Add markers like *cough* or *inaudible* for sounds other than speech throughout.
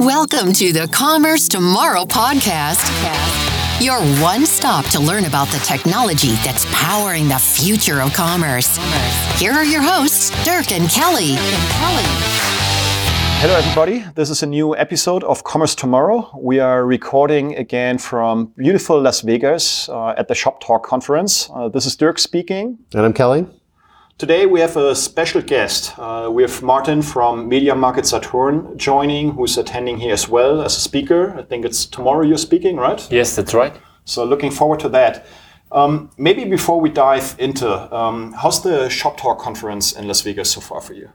Welcome to the Commerce Tomorrow podcast. Your one stop to learn about the technology that's powering the future of commerce. Here are your hosts, Dirk and Kelly. Hello, everybody. This is a new episode of Commerce Tomorrow. We are recording again from beautiful Las Vegas uh, at the Shoptalk conference. Uh, this is Dirk speaking. And I'm Kelly. Today we have a special guest. Uh, we have Martin from MediaMarkt Saturn joining, who's attending here as well as a speaker. I think it's tomorrow you're speaking, right? Yes, that's right. So looking forward to that. Um, maybe before we dive into, um, how's the Shoptalk conference in Las Vegas so far for you?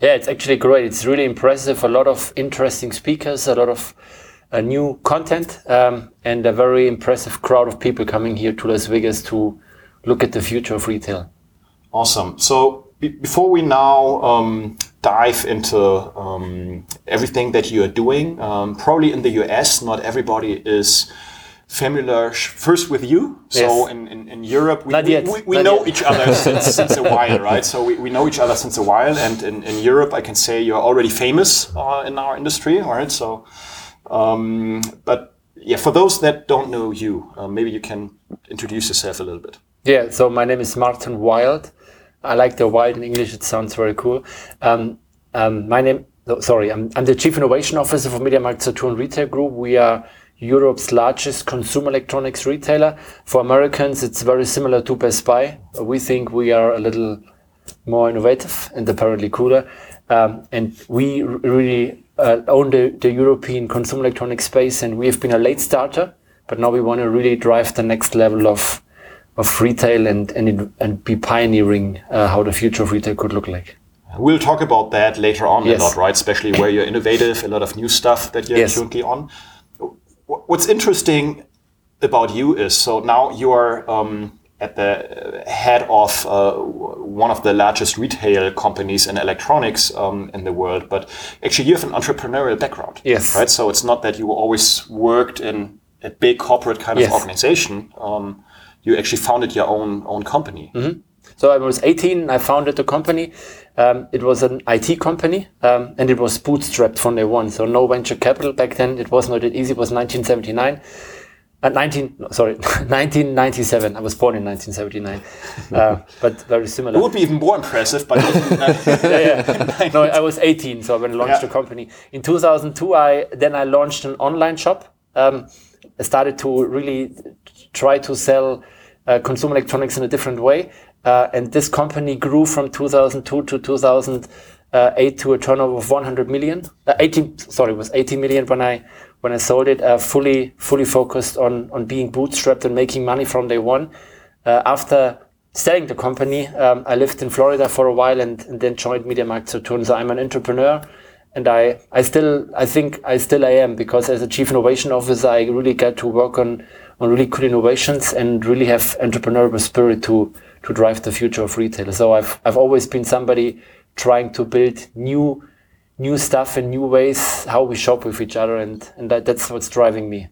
Yeah, it's actually great. It's really impressive. A lot of interesting speakers, a lot of uh, new content, um, and a very impressive crowd of people coming here to Las Vegas to look at the future of retail. Awesome. So be before we now um, dive into um, everything that you are doing, um, probably in the US, not everybody is familiar first with you. So Yes. in, in, in Europe, we, we, we, we know yet. each other *laughs* since, since a while, right? So we, we know each other since a while. And in, in Europe, I can say you're already famous uh, in our industry, all right? So, um, but yeah, for those that don't know you, uh, maybe you can introduce yourself a little bit. Yeah, so my name is Martin Wild. I like the wild in English, it sounds very cool. Um, um, my name, no, sorry, I'm, I'm the Chief Innovation Officer for MediaMarkt Saturn Retail Group. We are Europe's largest consumer electronics retailer. For Americans, it's very similar to Best Buy. We think we are a little more innovative and apparently cooler. Um, and we really uh, own the, the European consumer electronics space, and we have been a late starter, but now we want to really drive the next level of of retail and and, and be pioneering uh, how the future of retail could look like. We'll talk about that later on Yes. a lot, right? Especially where you're innovative, a lot of new stuff that you're Yes. currently on. What's interesting about you is so now you are um, at the uh, head of uh, one of the largest retail companies in electronics um, in the world, but actually you have an entrepreneurial background. Yes. Right. So it's not that you always worked in a big corporate kind of Yes. organization. Um, you actually founded your own own company. So I was 18. I founded the company. Um, it was an IT company, um, and it was bootstrapped from day one. So no venture capital back then. It was not that easy. It was 1979. Uh, 19, no, sorry, *laughs* 1997. I was born in 1979, uh, *laughs* but very similar. It would be even more impressive, but *laughs* yeah, yeah. no, I was 18, so when I launched Yeah. the company in 2002, I then I launched an online shop. Um, I started to really try to sell uh, consumer electronics in a different way, uh, and this company grew from 2002 to 2008 to a turnover of 100 million. Uh, 18, sorry, it was 80 million when I when I sold it. Uh, fully fully focused on on being bootstrapped and making money from day one. Uh, after selling the company, um, I lived in Florida for a while and, and then joined MediaMarkt Saturn. So I'm an entrepreneur, and I, I still I think I still I am because as a chief innovation officer, I really get to work on on really cool innovations and really have entrepreneurial spirit to to drive the future of retail. So I've I've always been somebody trying to build new new stuff and new ways how we shop with each other, and and that, that's what's driving me.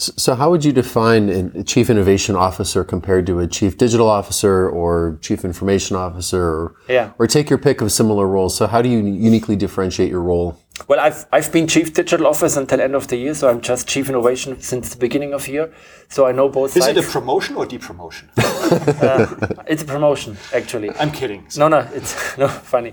So, how would you define a chief innovation officer compared to a chief digital officer or chief information officer, or, Yeah. or take your pick of similar roles? So, how do you uniquely differentiate your role? Well, I've I've been chief digital officer until end of the year, so I'm just chief innovation since the beginning of year. So I know both Is sides. it a promotion or depromotion? *laughs* it's a promotion, actually. I'm kidding. No, no, it's *laughs* no funny.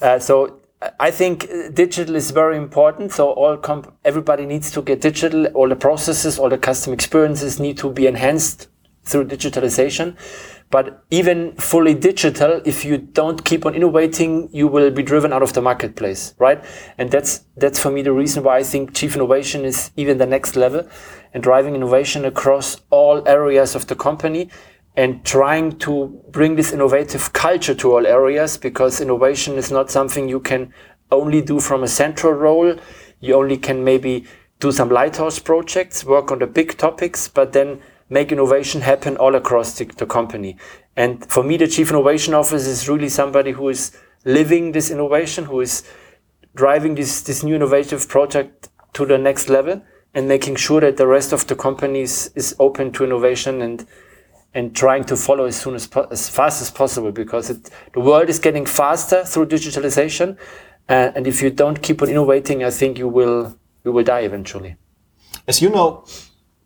Uh, so I think uh, digital is very important. So all comp- everybody needs to get digital. All the processes, all the custom experiences need to be enhanced through digitalization. But even fully digital, if you don't keep on innovating, you will be driven out of the marketplace, right? And that's that's for me the reason why I think chief innovation is even the next level, and driving innovation across all areas of the company and trying to bring this innovative culture to all areas because innovation is not something you can only do from a central role. You only can maybe do some lighthouse projects, work on the big topics, but then make innovation happen all across the, the company. And for me, the chief innovation officer is really somebody who is living this innovation, who is driving this, this new innovative project to the next level and making sure that the rest of the companies is open to innovation and and trying to follow as soon as as fast as possible because it, the world is getting faster through digitalization uh, and if you don't keep on innovating i think you will we will die eventually. As you know,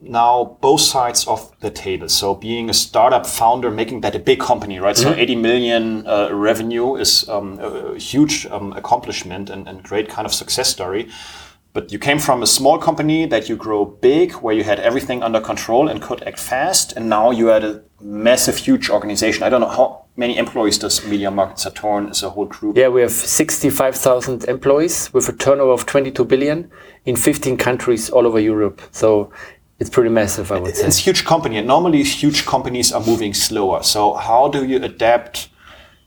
now both sides of the table. So being a startup founder, making that a big company, right? So 80 million uh, revenue is um, a huge um, accomplishment and, and great kind of success story. But you came from a small company that you grow big, where you had everything under control and could act fast, and now you had a massive, huge organization. I don't know how many employees does MediaMarkt Saturn as a whole group. Yeah, we have 65,000 employees with a turnover of 22 billion in 15 countries all over Europe. So it's pretty massive, I would say. It's a huge company, and normally huge companies are moving slower. So how do you adapt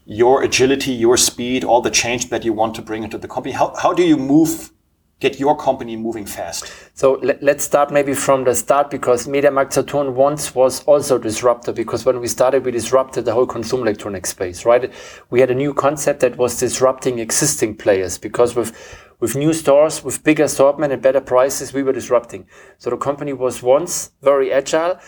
your agility, your speed, all the change that you want to bring into the company? How, how do you move, get your company moving fast? So let, us start maybe from the start because MediaMarkt Saturn once was also disruptor because when we started, we disrupted the whole consumer electronics space, right? We had a new concept that was disrupting existing players because with with new stores, with bigger assortment and better prices, we were disrupting. So the company was once very agile.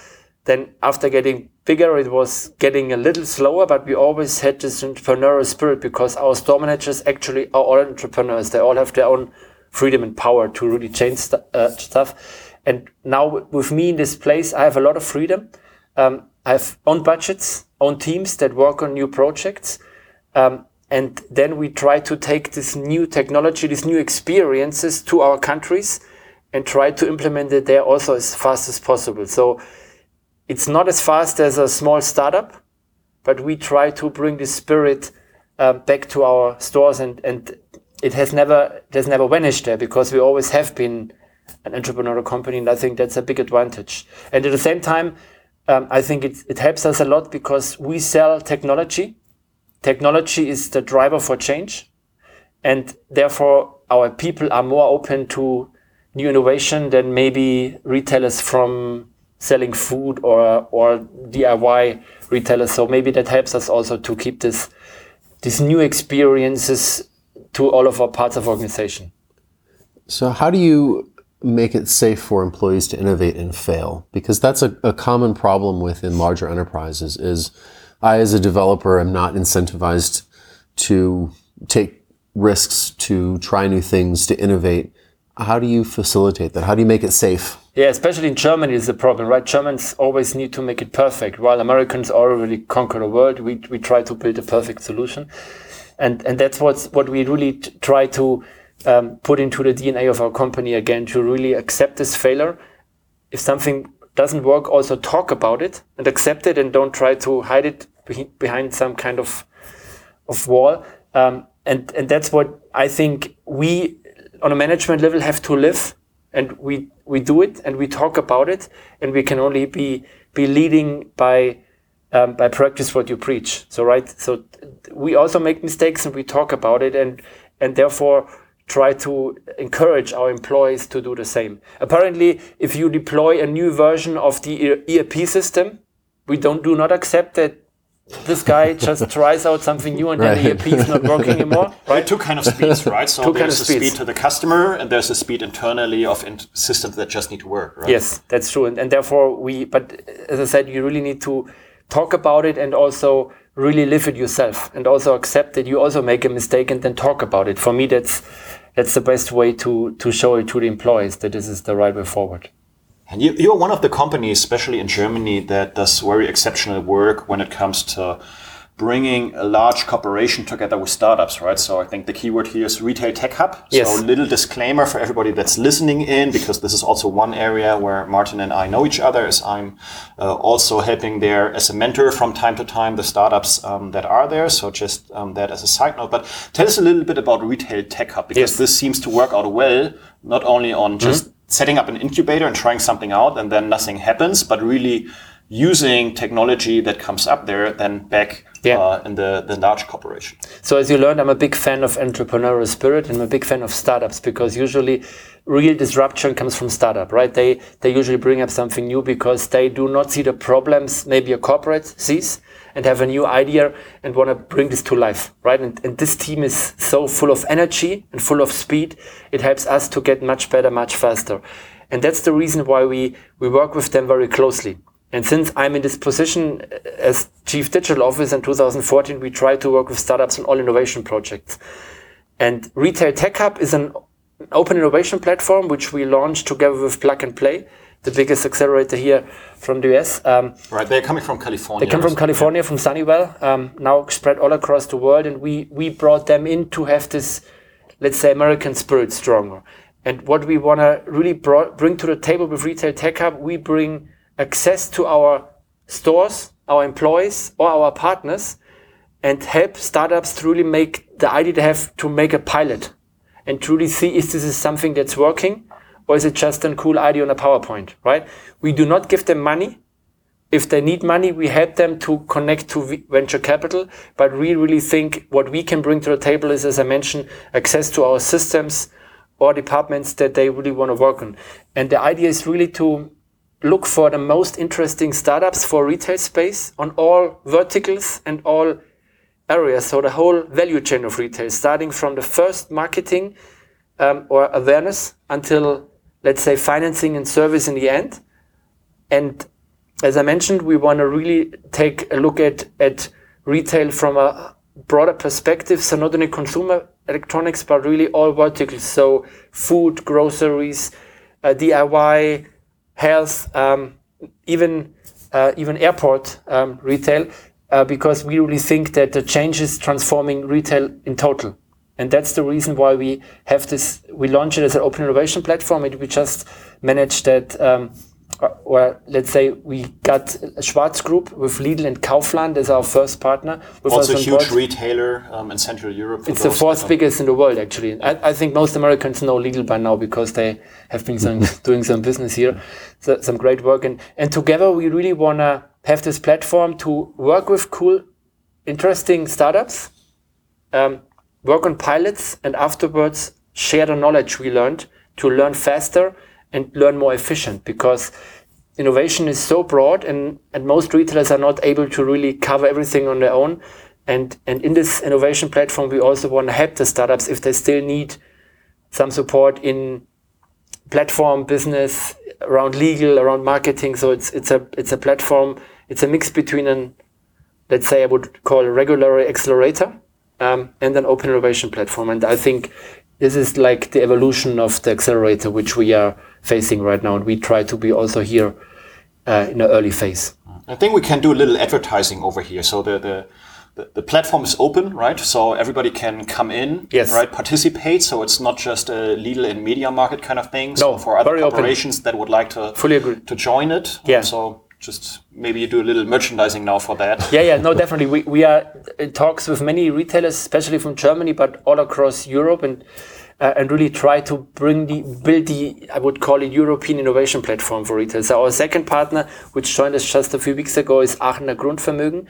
Then after getting bigger, it was getting a little slower, but we always had this entrepreneurial spirit because our store managers actually are all entrepreneurs. They all have their own freedom and power to really change st uh, stuff. And now with me in this place, I have a lot of freedom. Um, I have own budgets, own teams that work on new projects. Um, and then we try to take this new technology, these new experiences to our countries and try to implement it there also as fast as possible. So it's not as fast as a small startup, but we try to bring the spirit uh, back to our stores and, and it has never, it has never vanished there because we always have been an entrepreneurial company. And I think that's a big advantage. And at the same time, um, I think it, it helps us a lot because we sell technology technology is the driver for change. And therefore, our people are more open to new innovation than maybe retailers from selling food or, or DIY retailers. So maybe that helps us also to keep this, these new experiences to all of our parts of organization. So how do you make it safe for employees to innovate and fail? Because that's a, a common problem within larger enterprises is I, as a developer, am not incentivized to take risks, to try new things, to innovate. How do you facilitate that? How do you make it safe? Yeah, especially in Germany is the problem, right? Germans always need to make it perfect, while Americans already conquer the world. We, we try to build a perfect solution. And, and that's what's, what we really try to um, put into the DNA of our company again, to really accept this failure. If something doesn't work, also talk about it and accept it and don't try to hide it behind some kind of of wall. Um, and and that's what I think we on a management level have to live, and we we do it and we talk about it, and we can only be be leading by. Um, by practice what you preach. So right. So we also make mistakes and we talk about it and and therefore try to encourage our employees to do the same. Apparently, if you deploy a new version of the ERP system, we don't do not accept that this guy just tries out something new and right. then the ERP is not working anymore. *laughs* Right? Two kind of speeds, right? *laughs* So two there's a speed to the customer and there's a speed internally of in systems that just need to work, right? Yes, that's true. And, and therefore we, but as I said, you really need to talk about it and also really live it yourself and also accept that you also make a mistake and then talk about it. For me, that's, that's the best way to, to show it to the employees that this is the right way forward. And you, you're one of the companies, especially in Germany, that does very exceptional work when it comes to bringing a large corporation together with startups, right? So I think the keyword here is retail tech hub. Yes. So a little disclaimer for everybody that's listening in, because this is also one area where Martin and I know each other, as I'm uh, also helping there as a mentor from time to time the startups um, that are there. So just um, that as a side note. But tell us a little bit about retail tech hub, because yes. this seems to work out well, not only on just mm -hmm setting up an incubator and trying something out and then nothing happens, but really using technology that comes up there then back yeah. uh, in the, the large corporation. So as you learned, I'm a big fan of entrepreneurial spirit and I'm a big fan of startups because usually real disruption comes from startup, right? They, they usually bring up something new because they do not see the problems maybe a corporate sees and have a new idea and want to bring this to life, right? And, and this team is so full of energy and full of speed. It helps us to get much better, much faster. And that's the reason why we, we work with them very closely. And since I'm in this position as Chief Digital Officer in 2014, we try to work with startups on all innovation projects. And Retail Tech Hub is an open innovation platform which we launched together with Plug and Play, the biggest accelerator here from the US. Um, right, they're coming from California. They come from California, from Sunnyvale, um, now spread all across the world, and we we brought them in to have this, let's say, American spirit stronger. And what we want to really brought, bring to the table with Retail Tech Hub, we bring access to our stores, our employees, or our partners, and help startups truly make the idea they have to make a pilot and truly see if this is something that's working or is it just a cool idea on a PowerPoint, right? We do not give them money. If they need money, we help them to connect to venture capital, but we really think what we can bring to the table is, as I mentioned, access to our systems or departments that they really want to work on. And the idea is really to look for the most interesting startups for retail space on all verticals and all areas. So the whole value chain of retail, starting from the first marketing um, or awareness until let's say financing and service in the end. And as I mentioned, we want to really take a look at, at retail from a broader perspective. So not only consumer electronics, but really all verticals. So food, groceries, uh, DIY, health, um, even uh, even airport um, retail, uh, because we really think that the change is transforming retail in total. And that's the reason why we have this, we launch it as an open innovation platform and we just managed that, um, or, let's say we got Schwarz Group with Lidl and Kaufland as our first partner. also a huge board. retailer um, in Central Europe. It's the fourth biggest in the world, actually. I, I, think most Americans know Lidl by now because they have been some, *laughs* doing some business here, so, some great work. And, and together we really want to have this platform to work with cool, interesting startups. Um, work on pilots, and afterwards share the knowledge we learned to learn faster and learn more efficient because innovation is so broad and, and most retailers are not able to really cover everything on their own. And, and in this innovation platform, we also want to help the startups if they still need some support in platform business, around legal, around marketing. So it's, it's a, it's a platform, it's a mix between an, let's say I would call a regular accelerator um, and an open innovation platform. And I think this is like the evolution of the accelerator, which we are facing right now. And we try to be also here uh, in an early phase. I think we can do a little advertising over here. So the, the the, the, platform is open, right? So everybody can come in, yes. right? Participate. So it's not just a Lidl and MediaMarkt kind of thing. So no, for other corporations open. that would like to fully agree to join it. Yeah. So just maybe you do a little merchandising now for that. Yeah, yeah, no, definitely. We, we are in talks with many retailers, especially from Germany, but all across Europe, and uh, and really try to bring the build the I would call it European innovation platform for retail. So our second partner, which joined us just a few weeks ago, is Aachener Grundvermögen.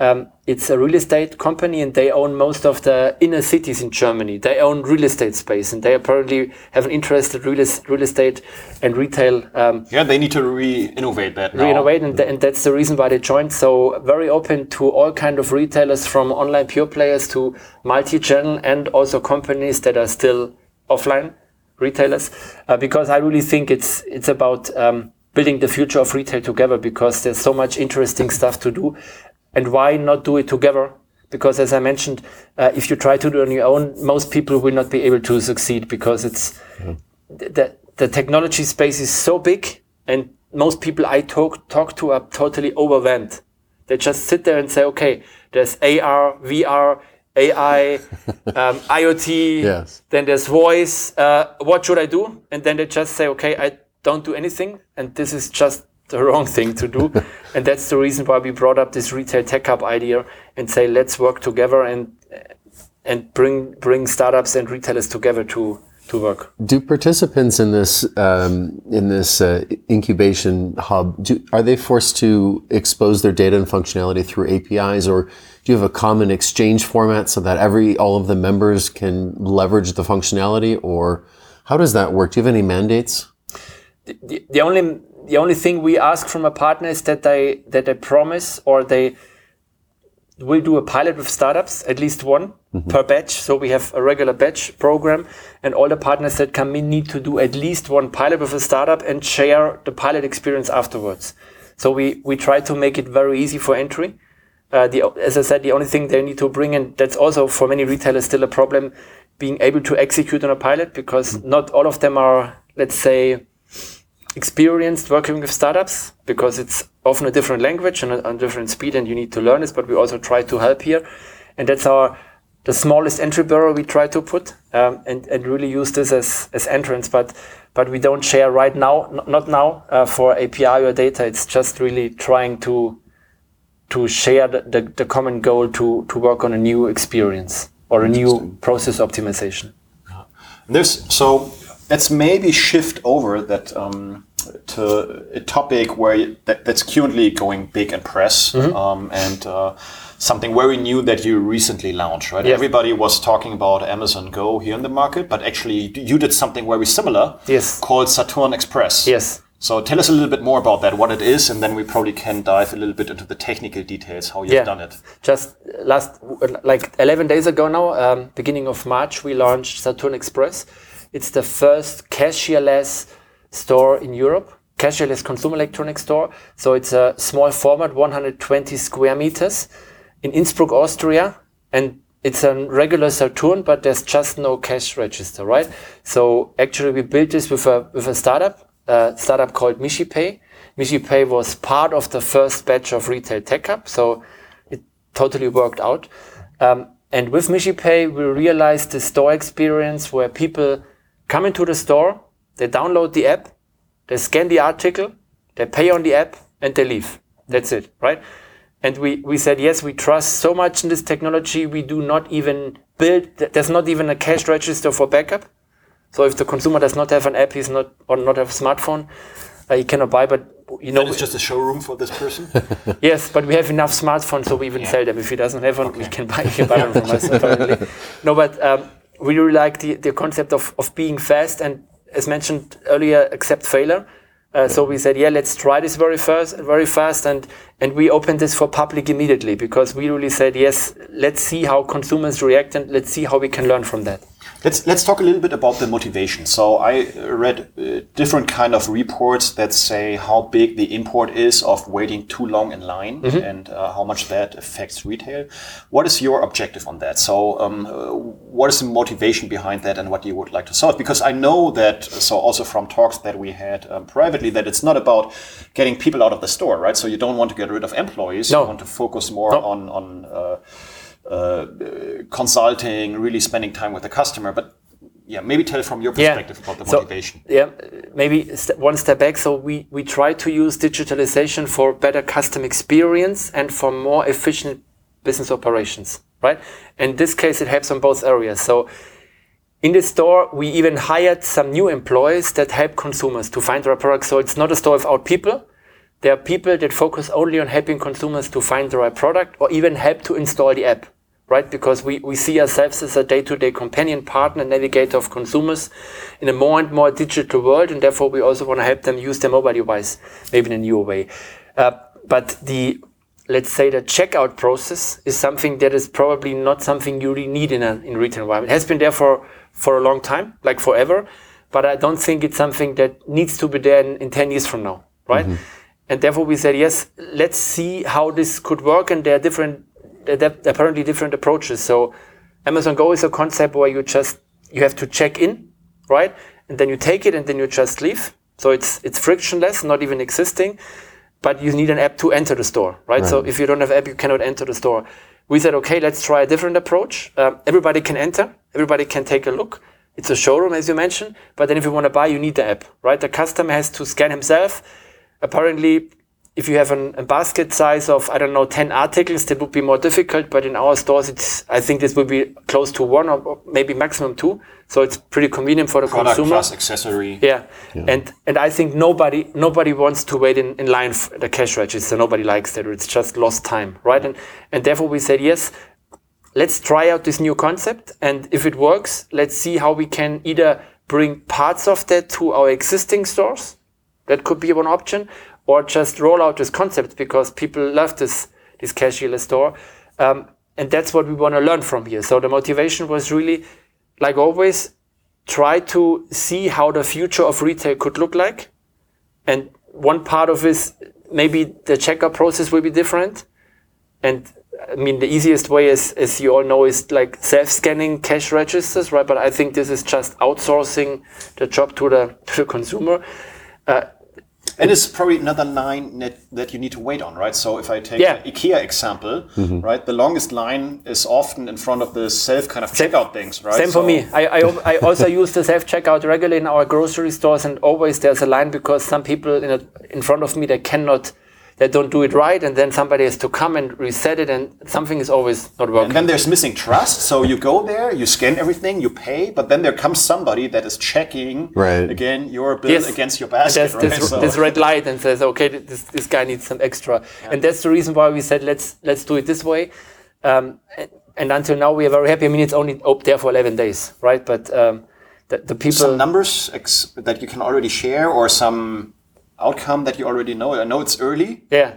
Um, it's a real estate company and they own most of the inner cities in Germany. They own real estate space and they apparently have an interest in real, real estate and retail. Um, yeah, they need to re-innovate that now. Re-innovate and, th and, that's the reason why they joined. So very open to all kind of retailers from online pure players to multi-channel and also companies that are still offline retailers. Uh, because I really think it's, it's about um, building the future of retail together because there's so much interesting stuff to do and why not do it together? Because as I mentioned, uh, if you try to do it on your own, most people will not be able to succeed because it's mm. the, the technology space is so big and most people I talk, talk to are totally overwhelmed. They just sit there and say, okay, there's AR, VR, AI, *laughs* um, IoT, yes. then there's voice. Uh, what should I do? And then they just say, okay, I don't do anything. And this is just the wrong thing to do. *laughs* and that's the reason why we brought up this retail tech hub idea and say let's work together and and bring bring startups and retailers together to to work. Do participants in this um, in this uh, incubation hub do, are they forced to expose their data and functionality through APIs, or do you have a common exchange format so that every all of the members can leverage the functionality, or how does that work? Do you have any mandates? The, the, the only the only thing we ask from a partner is that they that they promise or they will do a pilot with startups, at least one mm-hmm. per batch. So we have a regular batch program, and all the partners that come in need to do at least one pilot with a startup and share the pilot experience afterwards. So we we try to make it very easy for entry. Uh, the, as I said, the only thing they need to bring in that's also for many retailers still a problem being able to execute on a pilot because not all of them are, let's say, experienced working with startups because it's often a different language and a, a different speed and you need to learn this, but we also try to help here. And that's our the smallest entry barrier we try to put um, and, and really use this as, as entrance. But but we don't share right now, n- not now uh, for API or data. It's just really trying to to share the, the, the common goal to, to work on a new experience or a new process optimization. There's so let's maybe shift over that um, to a topic where you- that, that's currently going big in press Mm-hmm. um, and uh, something very new that you recently launched. Right, Yes. everybody was talking about Amazon Go here in the market, but actually you did something very similar. Yes. called Saturn Express. Yes. So tell us a little bit more about that, what it is, and then we probably can dive a little bit into the technical details how you've Yeah. done it. Just last, like 11 days ago now, um, beginning of March, we launched Saturn Express. It's the first cashierless store in Europe, cashierless consumer electronics store. So it's a small format, 120 square meters in Innsbruck, Austria. And it's a regular Saturn, but there's just no cash register, right? So actually we built this with a, with a startup, a startup called MishiPay. MishiPay was part of the first batch of Retail Tech Hub. So it totally worked out. Um, and with MishiPay, we realized the store experience where people come into the store, they download the app, they scan the article, they pay on the app, and they leave. That's it, right? And we, we said, yes, we trust so much in this technology, we do not even build, there's not even a cash register for backup. So if the consumer does not have an app, he's not, or not have a smartphone, uh, he cannot buy, but you know, It's just a showroom for this person. *laughs* Yes, but we have enough smartphones, so we even sell them. If he doesn't have one, we can buy, he can buy one from us. Apparently, *laughs* no, but um, really like the, the concept of, of being fast and, as mentioned earlier, accept failure. Uh, so we said, yeah, let's try this very first, very fast, and and we opened this for public immediately because we really said, yes, let's see how consumers react and let's see how we can learn from that. Let's let's talk a little bit about the motivation. So I uh, read uh, different kind of reports that say how big the import is of waiting too long in line and uh, how much that affects retail. What is your objective on that? So um, uh, what is the motivation behind that and what do you would like to solve? Because I know that so also from talks that we had um, privately that it's not about getting people out of the store, right? So you don't want to get rid of employees. No. You want to focus more No. on on uh, uh, consulting, really spending time with the customer. But yeah, maybe tell from your Yeah. perspective about the So, motivation. Yeah, maybe st- one step back. So we, we try to use digitalization for better customer experience and for more efficient business operations, right? In this case, it helps on both areas. So in the store, we even hired some new employees that help consumers to find their products. So it's not a store without people. There are people that focus only on helping consumers to find the right product or even help to install the app, right? Because we, we see ourselves as a day-to-day companion, partner, navigator of consumers in a more and more digital world. And therefore, we also want to help them use their mobile device, maybe in a newer way. Uh, but the, let's say the checkout process is something that is probably not something you really need in a in retail environment. It has been there for, for a long time, like forever. But I don't think it's something that needs to be there in, in 10 years from now, right? And therefore we said, yes, let's see how this could work. And there are different, there are apparently different approaches. So Amazon Go is a concept where you just, you have to check in, right? And then you take it and then you just leave. So it's, it's frictionless, not even existing, but you need an app to enter the store, right? So if you don't have app, you cannot enter the store. We said, okay, let's try a different approach. Um, everybody can enter, everybody can take a look. It's a showroom, as you mentioned, but then if you want to buy, you need the app, right? The customer has to scan himself. Apparently, if you have an, a basket size of, I don't know, 10 articles, that would be more difficult, but in our stores, it's, I think this will be close to one or, or maybe maximum two. So it's pretty convenient for the Product consumer. plus accessory. Yeah. And and I think nobody nobody wants to wait in, in line for the cash register. Nobody likes that. It's just lost time, right? And and therefore we said yes. Let's try out this new concept, and if it works, let's see how we can either bring parts of that to our existing stores. That could be one option, or just roll out this concept because people love this this cashierless store, um, and that's what we want to learn from here. So the motivation was really, like always, try to see how the future of retail could look like. And one part of this, maybe the checkout process will be different. And I mean, the easiest way is, as you all know, is like self-scanning cash registers, right? But I think this is just outsourcing the job to the *laughs* to the consumer. Uh, and it's probably another line that, that you need to wait on, right? So if I take Yeah. the IKEA example, Mm-hmm. right, the longest line is often in front of the self kind of checkout things, right? Same for me. I, I, I also use the self checkout regularly in our grocery stores, and always there's a line because some people in, a, in front of me they cannot, they don't do it right, and then somebody has to come and reset it, and something is always not working. And then there's missing trust. So you go there, you scan everything, you pay, but then there comes somebody that is checking Right. again your bill Yes. against your And basket, there's right? this, So- this red light and says, okay, this, this guy needs some extra. And that's the reason why we said, let's, let's do it this way. Um, and, and until now, we are very happy. I mean, it's only up there for 11 days, right? But um, the, the people. some numbers ex- that you can already share or some outcome that you already know? I know it's early. Yeah,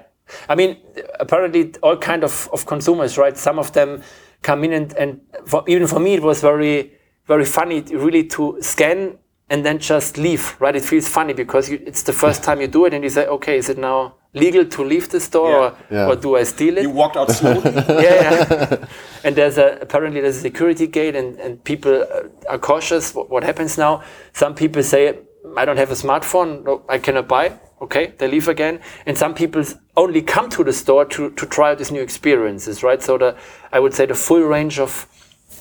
I mean, apparently all kind of, of consumers, right? Some of them come in and, and for, even for me, it was very, very funny really to scan and then just leave, right? It feels funny because you, it's the first time you do it and you say, okay, is it now legal to leave the store Yeah. or, Yeah. or do I steal it? You walked out slowly. *laughs* yeah, yeah. and there's a apparently there's a security gate, and and people uh, are cautious. What, what happens now? Some people say, "I don't have a smartphone. No, I cannot buy." Okay, they leave again, and some people only come to the store to to try out these new experiences, right? So the I would say the full range of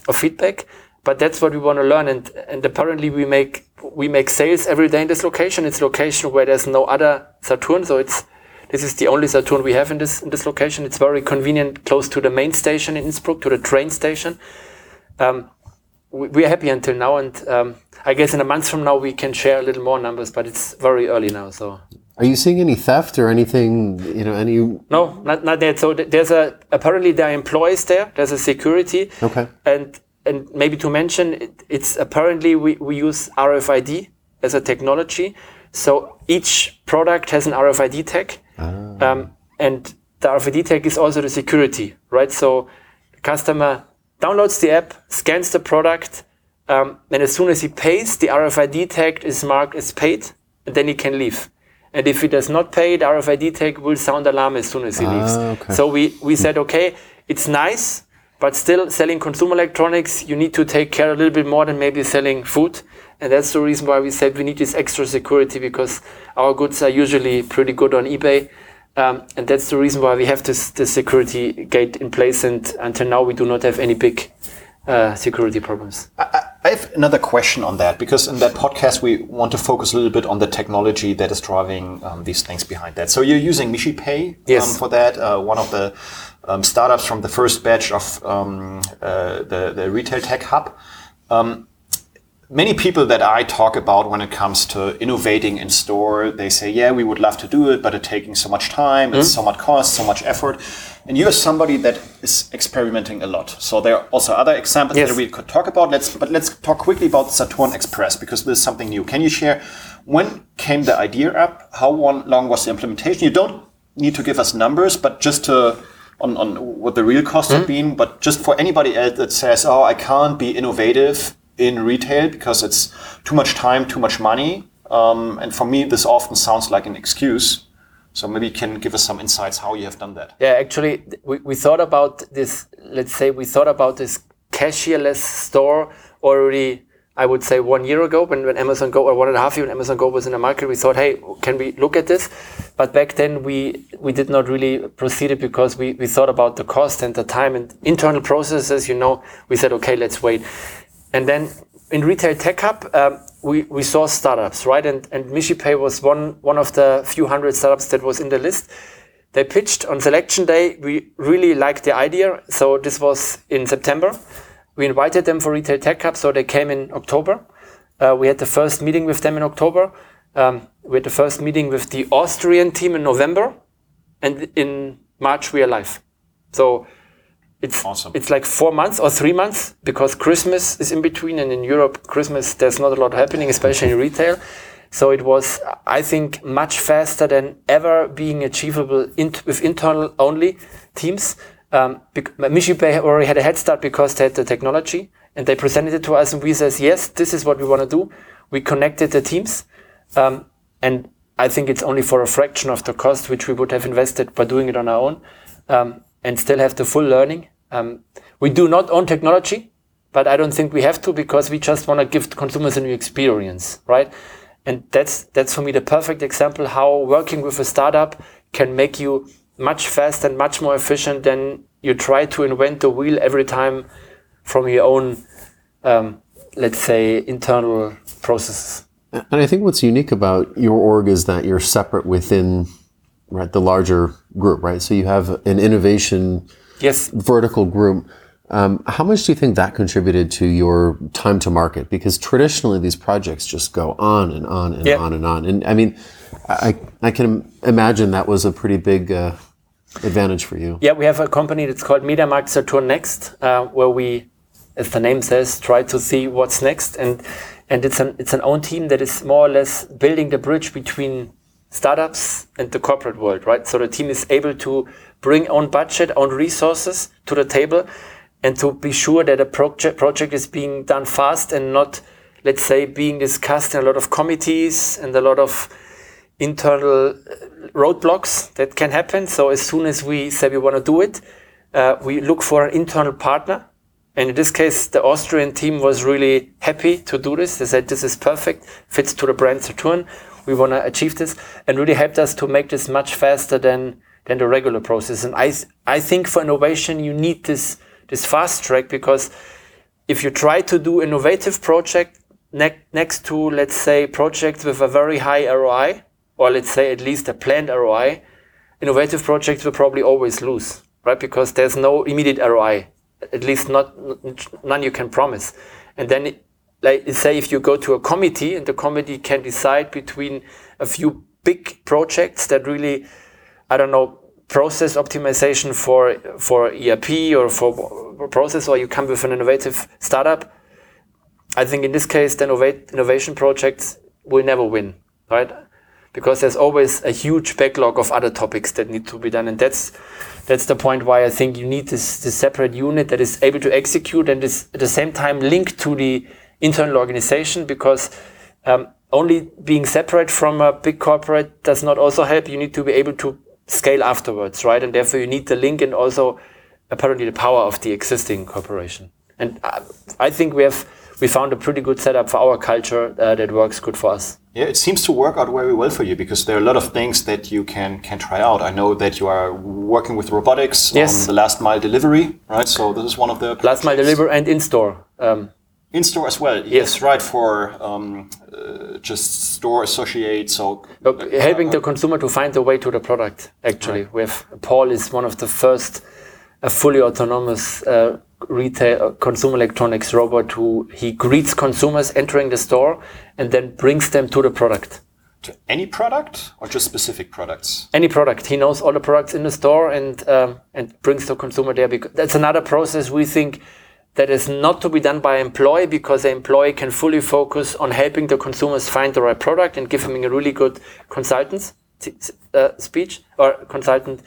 of feedback. But that's what we want to learn, and and apparently we make we make sales every day in this location. It's location where there's no other Saturn, so it's this is the only Saturn we have in this in this location. It's very convenient, close to the main station in Innsbruck, to the train station. Um, we, are happy until now, and um, I guess in a month from now we can share a little more numbers, but it's very early now. So Are you seeing any theft or anything? You know, any? no, not not yet. So there's a apparently there are employees there. There's a security. Okay. And and maybe to mention, it, it's apparently we, we use RFID as a technology. So each product has an RFID tag, um, and the RFID tag is also the security, right? So customer downloads the app, scans the product, um, and as soon as he pays, the RFID tag is marked as paid, and then he can leave. And if he does not pay, the RFID tag will sound alarm as soon as he leaves. okay. So we, we said, okay, it's nice, but still selling consumer electronics, you need to take care a little bit more than maybe selling food. And that's the reason why we said we need this extra security because our goods are usually pretty good on eBay. Um, and that's the reason why we have this, this security gate in place. And until now, we do not have any big uh, security problems. I have another question on that because in that podcast we want to focus a little bit on the technology that is driving um, these things behind that. So you're using MishiPay Yes. um, for that, uh, one of the um, startups from the first batch of um, uh, the, the retail tech hub. Um, many people that I talk about when it comes to innovating in store, they say, yeah, we would love to do it, but it's taking so much time, it's mm. so much cost, so much effort. And you're somebody that is experimenting a lot. So there are also other examples Yes. that we could talk about. Let's, but let's talk quickly about Saturn Express because this is something new. Can you share when came the idea up? How long was the implementation? You don't need to give us numbers, but just to on, on what the real costs have mm. been. But just for anybody else that says, "Oh, I can't be innovative in retail because it's too much time, too much money," um, and for me, this often sounds like an excuse. So maybe you can give us some insights how you have done that. Yeah, actually, we, we thought about this. Let's say we thought about this cashierless store already. I would say one year ago, when, when Amazon Go, or one and a half year when Amazon Go was in the market, we thought, hey, can we look at this? But back then, we we did not really proceed it because we, we thought about the cost and the time and internal processes. You know, we said, okay, let's wait. And then in Retail Tech Hub, um, we, we saw startups, right? And, and MishiPay was one, one of the few hundred startups that was in the list. They pitched on selection day. We really liked the idea. So this was in September. We invited them for Retail Tech Hub. So they came in October. Uh, we had the first meeting with them in October. Um, we had the first meeting with the Austrian team in November. And in March, we are live. So it's Awesome. it's like four months or three months because Christmas is in between, and in Europe, Christmas there's not a lot happening, especially in retail. So it was, I think, much faster than ever being achievable in, with internal only teams. Um, already had a head start because they had the technology, and they presented it to us, and we says, yes, this is what we want to do. We connected the teams, um, and I think it's only for a fraction of the cost which we would have invested by doing it on our own. Um, and still have the full learning. Um, we do not own technology, but I don't think we have to because we just want to give consumers a new experience, right? And that's that's for me the perfect example how working with a startup can make you much faster and much more efficient than you try to invent the wheel every time from your own, um, let's say, internal processes. And I think what's unique about your org is that you're separate within right the larger group, right? So you have an innovation yes vertical group. Um, how much do you think that contributed to your time to market? Because traditionally these projects just go on and on and on and on. And I mean, I, I can imagine that was a pretty big uh, advantage for you. Yeah, we have a company that's called MediaMarkt Saturn Next, uh, where we, as the name says, try to see what's next, and and it's an it's an own team that is more or less building the bridge between startups and the corporate world, right? So the team is able to bring own budget, own resources to the table, and to be sure that a project project is being done fast and not, let's say, being discussed in a lot of committees and a lot of internal uh, roadblocks that can happen. So as soon as we say we want to do it, uh, we look for an internal partner. And in this case, the Austrian team was really happy to do this. They said this is perfect, fits to the brand Saturn. We want to achieve this, and really helped us to make this much faster than than the regular process. And I I think for innovation you need this this fast track because if you try to do innovative project ne- next to let's say projects with a very high ROI or let's say at least a planned ROI, innovative projects will probably always lose, right? Because there's no immediate ROI, at least not none you can promise. And then, like say, if you go to a committee and the committee can decide between a few big projects that really, I don't know, process optimization for for ERP or for process, or you come with an innovative startup. I think in this case, the innovation projects will never win, right? because there's always a huge backlog of other topics that need to be done and that's that's the point why I think you need this, this separate unit that is able to execute and is at the same time linked to the internal organization because um, only being separate from a big corporate does not also help you need to be able to scale afterwards right and therefore you need the link and also apparently the power of the existing corporation and I, I think we have we found a pretty good setup for our culture uh, that works good for us Yeah, it seems to work out very well for you because there are a lot of things that you can can try out. I know that you are working with robotics Yes. on the last mile delivery, right? So this is one of the last mile projects. deliver and in store um, in store as well. Yes, right for um, uh, just store associate. So Look, helping the consumer to find the way to the product. Actually, we have Paul is one of the first a fully autonomous uh, retail uh, consumer electronics robot who he greets consumers entering the store and then brings them to the product. to any product or just specific products. Any product, he knows all the products in the store and um, and brings the consumer there. Because that's another process we think that is not to be done by employee because the employee can fully focus on helping the consumers find the right product and give them a really good consultant uh, speech or consultant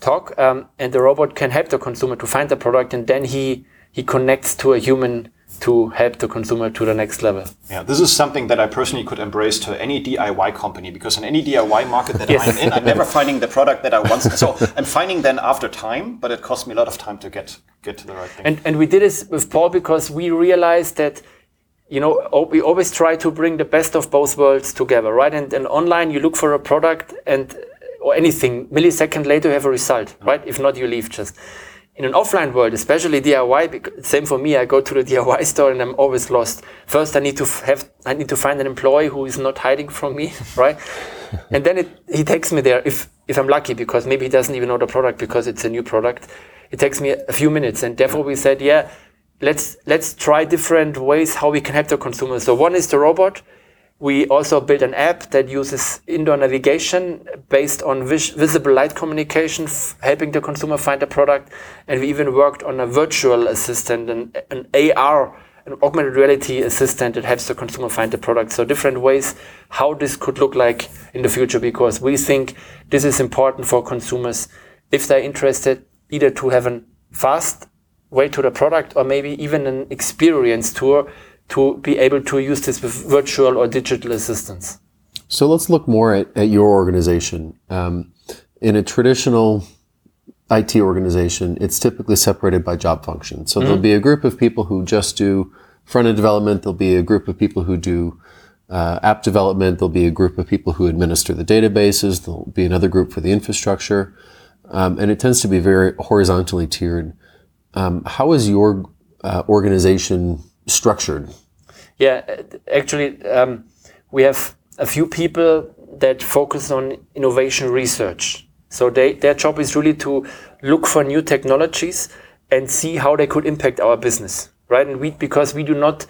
talk. Um, and the robot can help the consumer to find the product and then he he connects to a human to help the consumer to the next level. Yeah, this is something that I personally could embrace to any DIY company because in any DIY market that Yes. I'm in, I'm never *laughs* finding the product that I want. So I'm finding then after time, but it costs me a lot of time to get get to the right thing. And and we did this with Paul because we realized that you know we always try to bring the best of both worlds together, right? And and online you look for a product and or anything millisecond later you have a result, mm. right? If not, you leave just. In an offline world, especially DIY, same for me. I go to the DIY store and I'm always lost. First, I need to have, I need to find an employee who is not hiding from me, *laughs* right? and then it, he takes me there if if I'm lucky because maybe he doesn't even know the product because it's a new product. It takes me a few minutes, and therefore we said, yeah, let's let's try different ways how we can help the consumer. So one is the robot. We also built an app that uses indoor navigation based on vis- visible light communication, helping the consumer find the product. And we even worked on a virtual assistant, an, an AR, an augmented reality assistant that helps the consumer find the product. So different ways how this could look like in the future, because we think this is important for consumers if they're interested either to have a fast way to the product or maybe even an experience tour to be able to use this with virtual or digital assistants. So let's look more at, at your organization. Um, in a traditional IT organization, it's typically separated by job function. So there'll be a group of people who just do front end development. There'll be a group of people who do uh, app development. There'll be a group of people who administer the databases. There'll be another group for the infrastructure. Um, and it tends to be very horizontally tiered. Um, how is your uh, organization structured? Yeah, actually, um, we have a few people that focus on innovation research. So they, their job is really to look for new technologies and see how they could impact our business, right? And we because we do not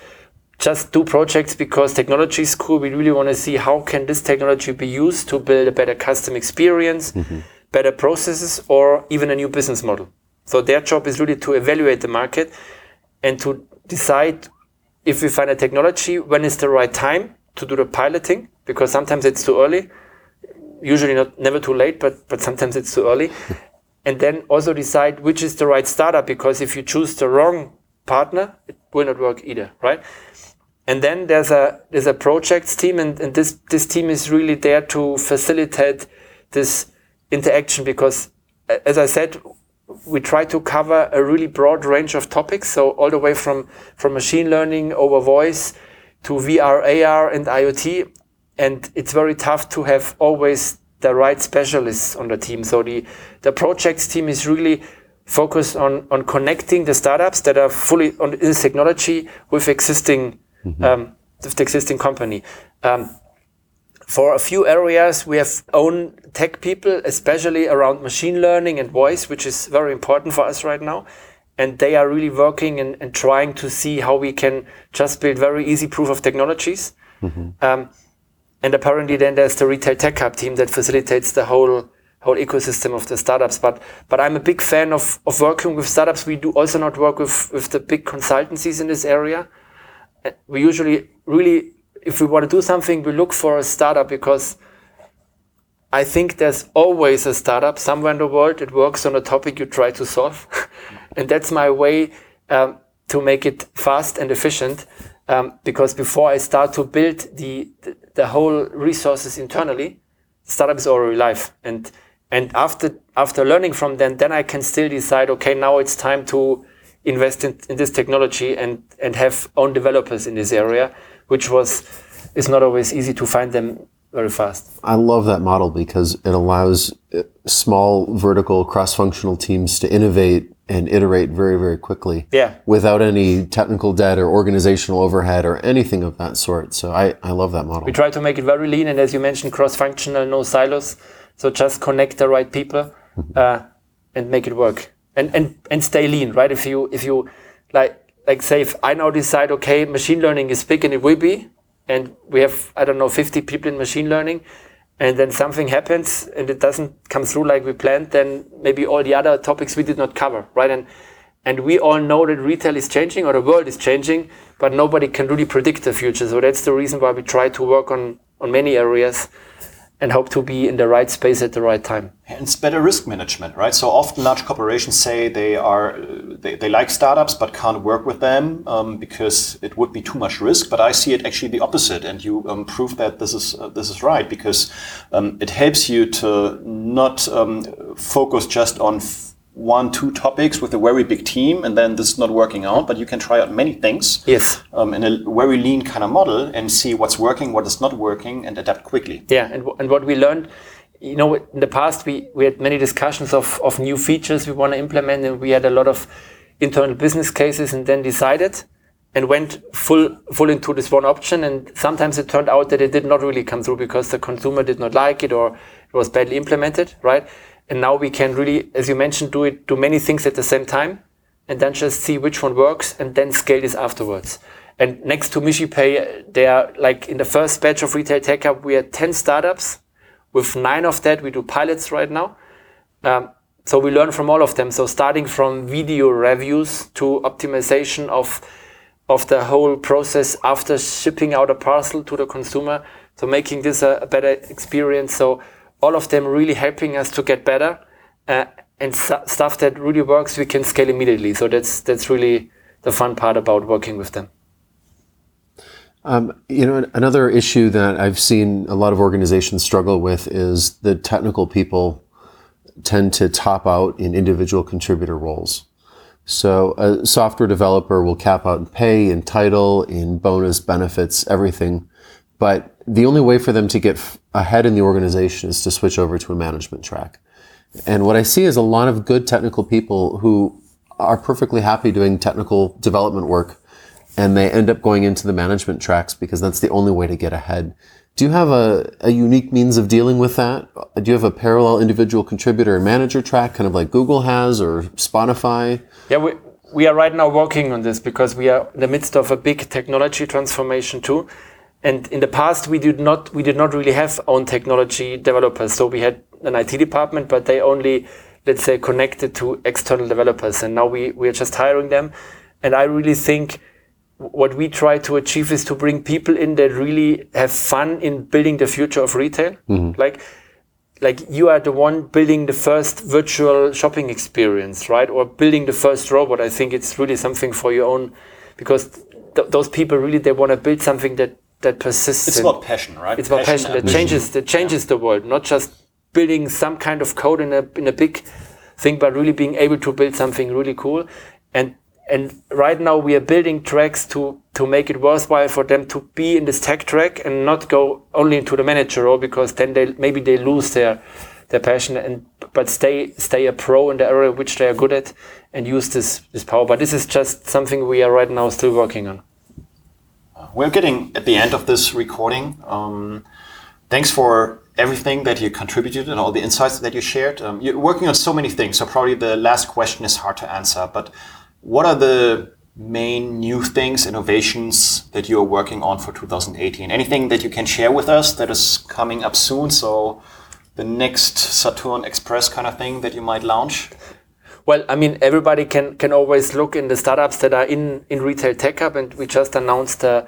just do projects because technology is cool. We really want to see how can this technology be used to build a better custom experience, mm-hmm. better processes, or even a new business model. So their job is really to evaluate the market and to decide if we find a technology when is the right time to do the piloting because sometimes it's too early usually not never too late, but but sometimes it's too early. *laughs* and then also decide which is the right startup because if you choose the wrong partner, it will not work either, right? And then there's a there's a projects team, and, and this this team is really there to facilitate this interaction because, as I said, we try to cover a really broad range of topics. So all the way from from machine learning over voice to VR, AR, and IoT, and it's very tough to have always the right specialists on the team. So the the projects team is really focused on on connecting the startups that are fully on this technology with existing mm-hmm. um, with the existing company. Um, for a few areas, we have own tech people, especially around machine learning and voice, which is very important for us right now. And they are really working and, and trying to see how we can just build very easy proof of technologies. Mm-hmm. Um, and apparently then there's the retail tech hub team that facilitates the whole whole ecosystem of the startups. But but I'm a big fan of, of working with startups. We do also not work with, with the big consultancies in this area. Uh, we usually really if we want to do something, we look for a startup because I think there's always a startup somewhere in the world that works on a topic you try to solve. *laughs* and that's my way um, to make it fast and efficient. Um, because before I start to build the, the, the whole resources internally, startup is already live. And and after after learning from them, then I can still decide, okay, now it's time to invest in, in this technology and and have own developers in this area, which was is not always easy to find them very fast. I love that model because it allows uh, small vertical cross-functional teams to innovate and iterate very, very quickly. Yeah. Without any technical debt or organizational overhead or anything of that sort. So I, I love that model. We try to make it very lean and as you mentioned, cross-functional, no silos. So just connect the right people mm-hmm. uh, and make it work. And, and and stay lean, right? If you if you like like say if I now decide, okay, machine learning is big and it will be, and we have I don't know 50 people in machine learning, and then something happens and it doesn't come through like we planned, then maybe all the other topics we did not cover, right? And and we all know that retail is changing or the world is changing, but nobody can really predict the future. So that's the reason why we try to work on on many areas and hope to be in the right space at the right time. And it's better risk management, right? So often large corporations say they are they, they like startups but can't work with them um, because it would be too much risk. But I see it actually the opposite, and you um, prove that this is uh, this is right because um, it helps you to not um, focus just on one, two topics with a very big team, and then this is not working out. But you can try out many things yes. um, in a very lean kind of model and see what's working, what is not working, and adapt quickly. Yeah, and, and what we learned, you know, in the past we, we had many discussions of, of new features we want to implement, and we had a lot of internal business cases, and then decided and went full full into this one option. And sometimes it turned out that it did not really come through because the consumer did not like it or it was badly implemented, right? And now we can really, as you mentioned, do it, do many things at the same time and then just see which one works and then scale this afterwards. And next to MishiPay, there are like in the first batch of Retail Tech Hub, we had 10 startups. With nine of that, we do pilots right now. Um, so we learn from all of them. So starting from video reviews to optimization of, of the whole process after shipping out a parcel to the consumer. So making this a, a better experience. So all of them really helping us to get better uh, and stuff that really works we can scale immediately so that's that's really the fun part about working with them um, you know another issue that i've seen a lot of organizations struggle with is the technical people tend to top out in individual contributor roles. So a software developer will cap out in pay, in title, in bonus, benefits, everything. But the only way for them to get f- ahead in the organization is to switch over to a management track. And what I see is a lot of good technical people who are perfectly happy doing technical development work and they end up going into the management tracks because that's the only way to get ahead. Do you have a, a unique means of dealing with that? Do you have a parallel individual contributor and manager track, kind of like Google has or Spotify? Yeah, we, we are right now working on this because we are in the midst of a big technology transformation too. And in the past, we did not we did not really have own technology developers. So we had an IT department, but they only let's say connected to external developers. And now we we are just hiring them. And I really think what we try to achieve is to bring people in that really have fun in building the future of retail. Mm-hmm. Like, like you are the one building the first virtual shopping experience, right? Or building the first robot. I think it's really something for your own, because th- those people really they want to build something that that persists. It's about passion, right? It's about passion, passion that changes that changes yeah. the world, not just building some kind of code in a in a big thing, but really being able to build something really cool. And and right now we are building tracks to to make it worthwhile for them to be in this tech track and not go only into the manager role because then they maybe they lose their their passion and but stay stay a pro in the area which they are good at and use this this power but this is just something we are right now still working on we're getting at the end of this recording um, thanks for everything that you contributed and all the insights that you shared um, you're working on so many things so probably the last question is hard to answer but what are the main new things, innovations that you're working on for 2018? Anything that you can share with us that is coming up soon? So the next Saturn Express kind of thing that you might launch? Well, I mean, everybody can can always look in the startups that are in in retail tech hub, and we just announced uh,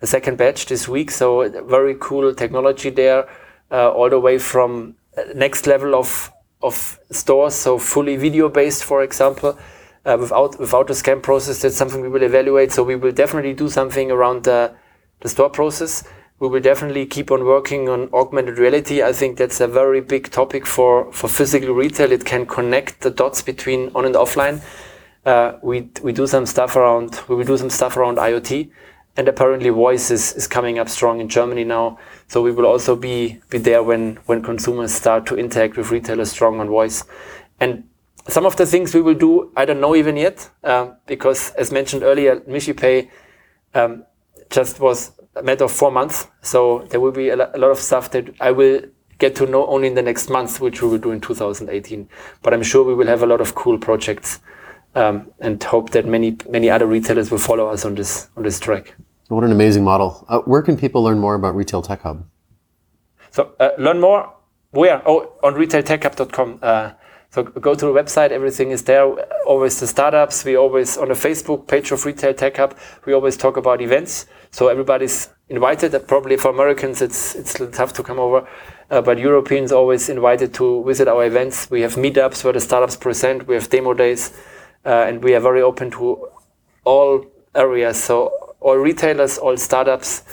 a second batch this week. So very cool technology there, uh, all the way from uh, next level of of stores, so fully video based, for example, uh, without without the scan process. That's something we will evaluate. So we will definitely do something around the the store process. We will definitely keep on working on augmented reality. I think that's a very big topic for for physical retail. It can connect the dots between on and offline. Uh, we we do some stuff around we will do some stuff around IoT. And apparently, voice is, is coming up strong in Germany now. So we will also be, be there when, when consumers start to interact with retailers strong on voice. And some of the things we will do, I don't know even yet, uh, because as mentioned earlier, MishiPay um, just was a matter of four months. So there will be a, a, lot of stuff that I will get to know only in the next month, which we will do in 2018. But I'm sure we will have a lot of cool projects um, and hope that many many other retailers will follow us on this on this track. What an amazing model! Uh, where can people learn more about Retail Tech Hub? So uh, learn more where? Oh, on retailtechhub.com. Uh, so go to the website, everything is there. Always the startups. We always on the Facebook page of Retail Tech Hub. We always talk about events. So everybody's invited. Probably for Americans, it's it's tough to come over, uh, but Europeans always invited to visit our events. We have meetups where the startups present. We have demo days, uh, and we are very open to all areas. So all retailers, all startups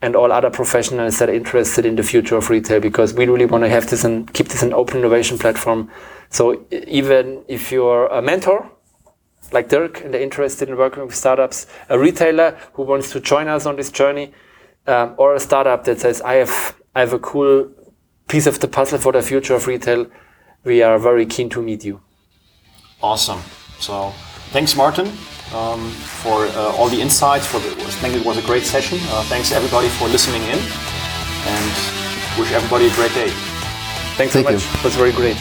and all other professionals that are interested in the future of retail because we really want to have this and keep this an open innovation platform so even if you're a mentor, like Dirk, and they're interested in working with startups, a retailer who wants to join us on this journey, um, or a startup that says, I have, I have a cool piece of the puzzle for the future of retail, we are very keen to meet you. Awesome. So thanks, Martin, um, for uh, all the insights. For the, I think it was a great session. Uh, thanks everybody for listening in, and wish everybody a great day. Thanks Thank so much. You. It was very great.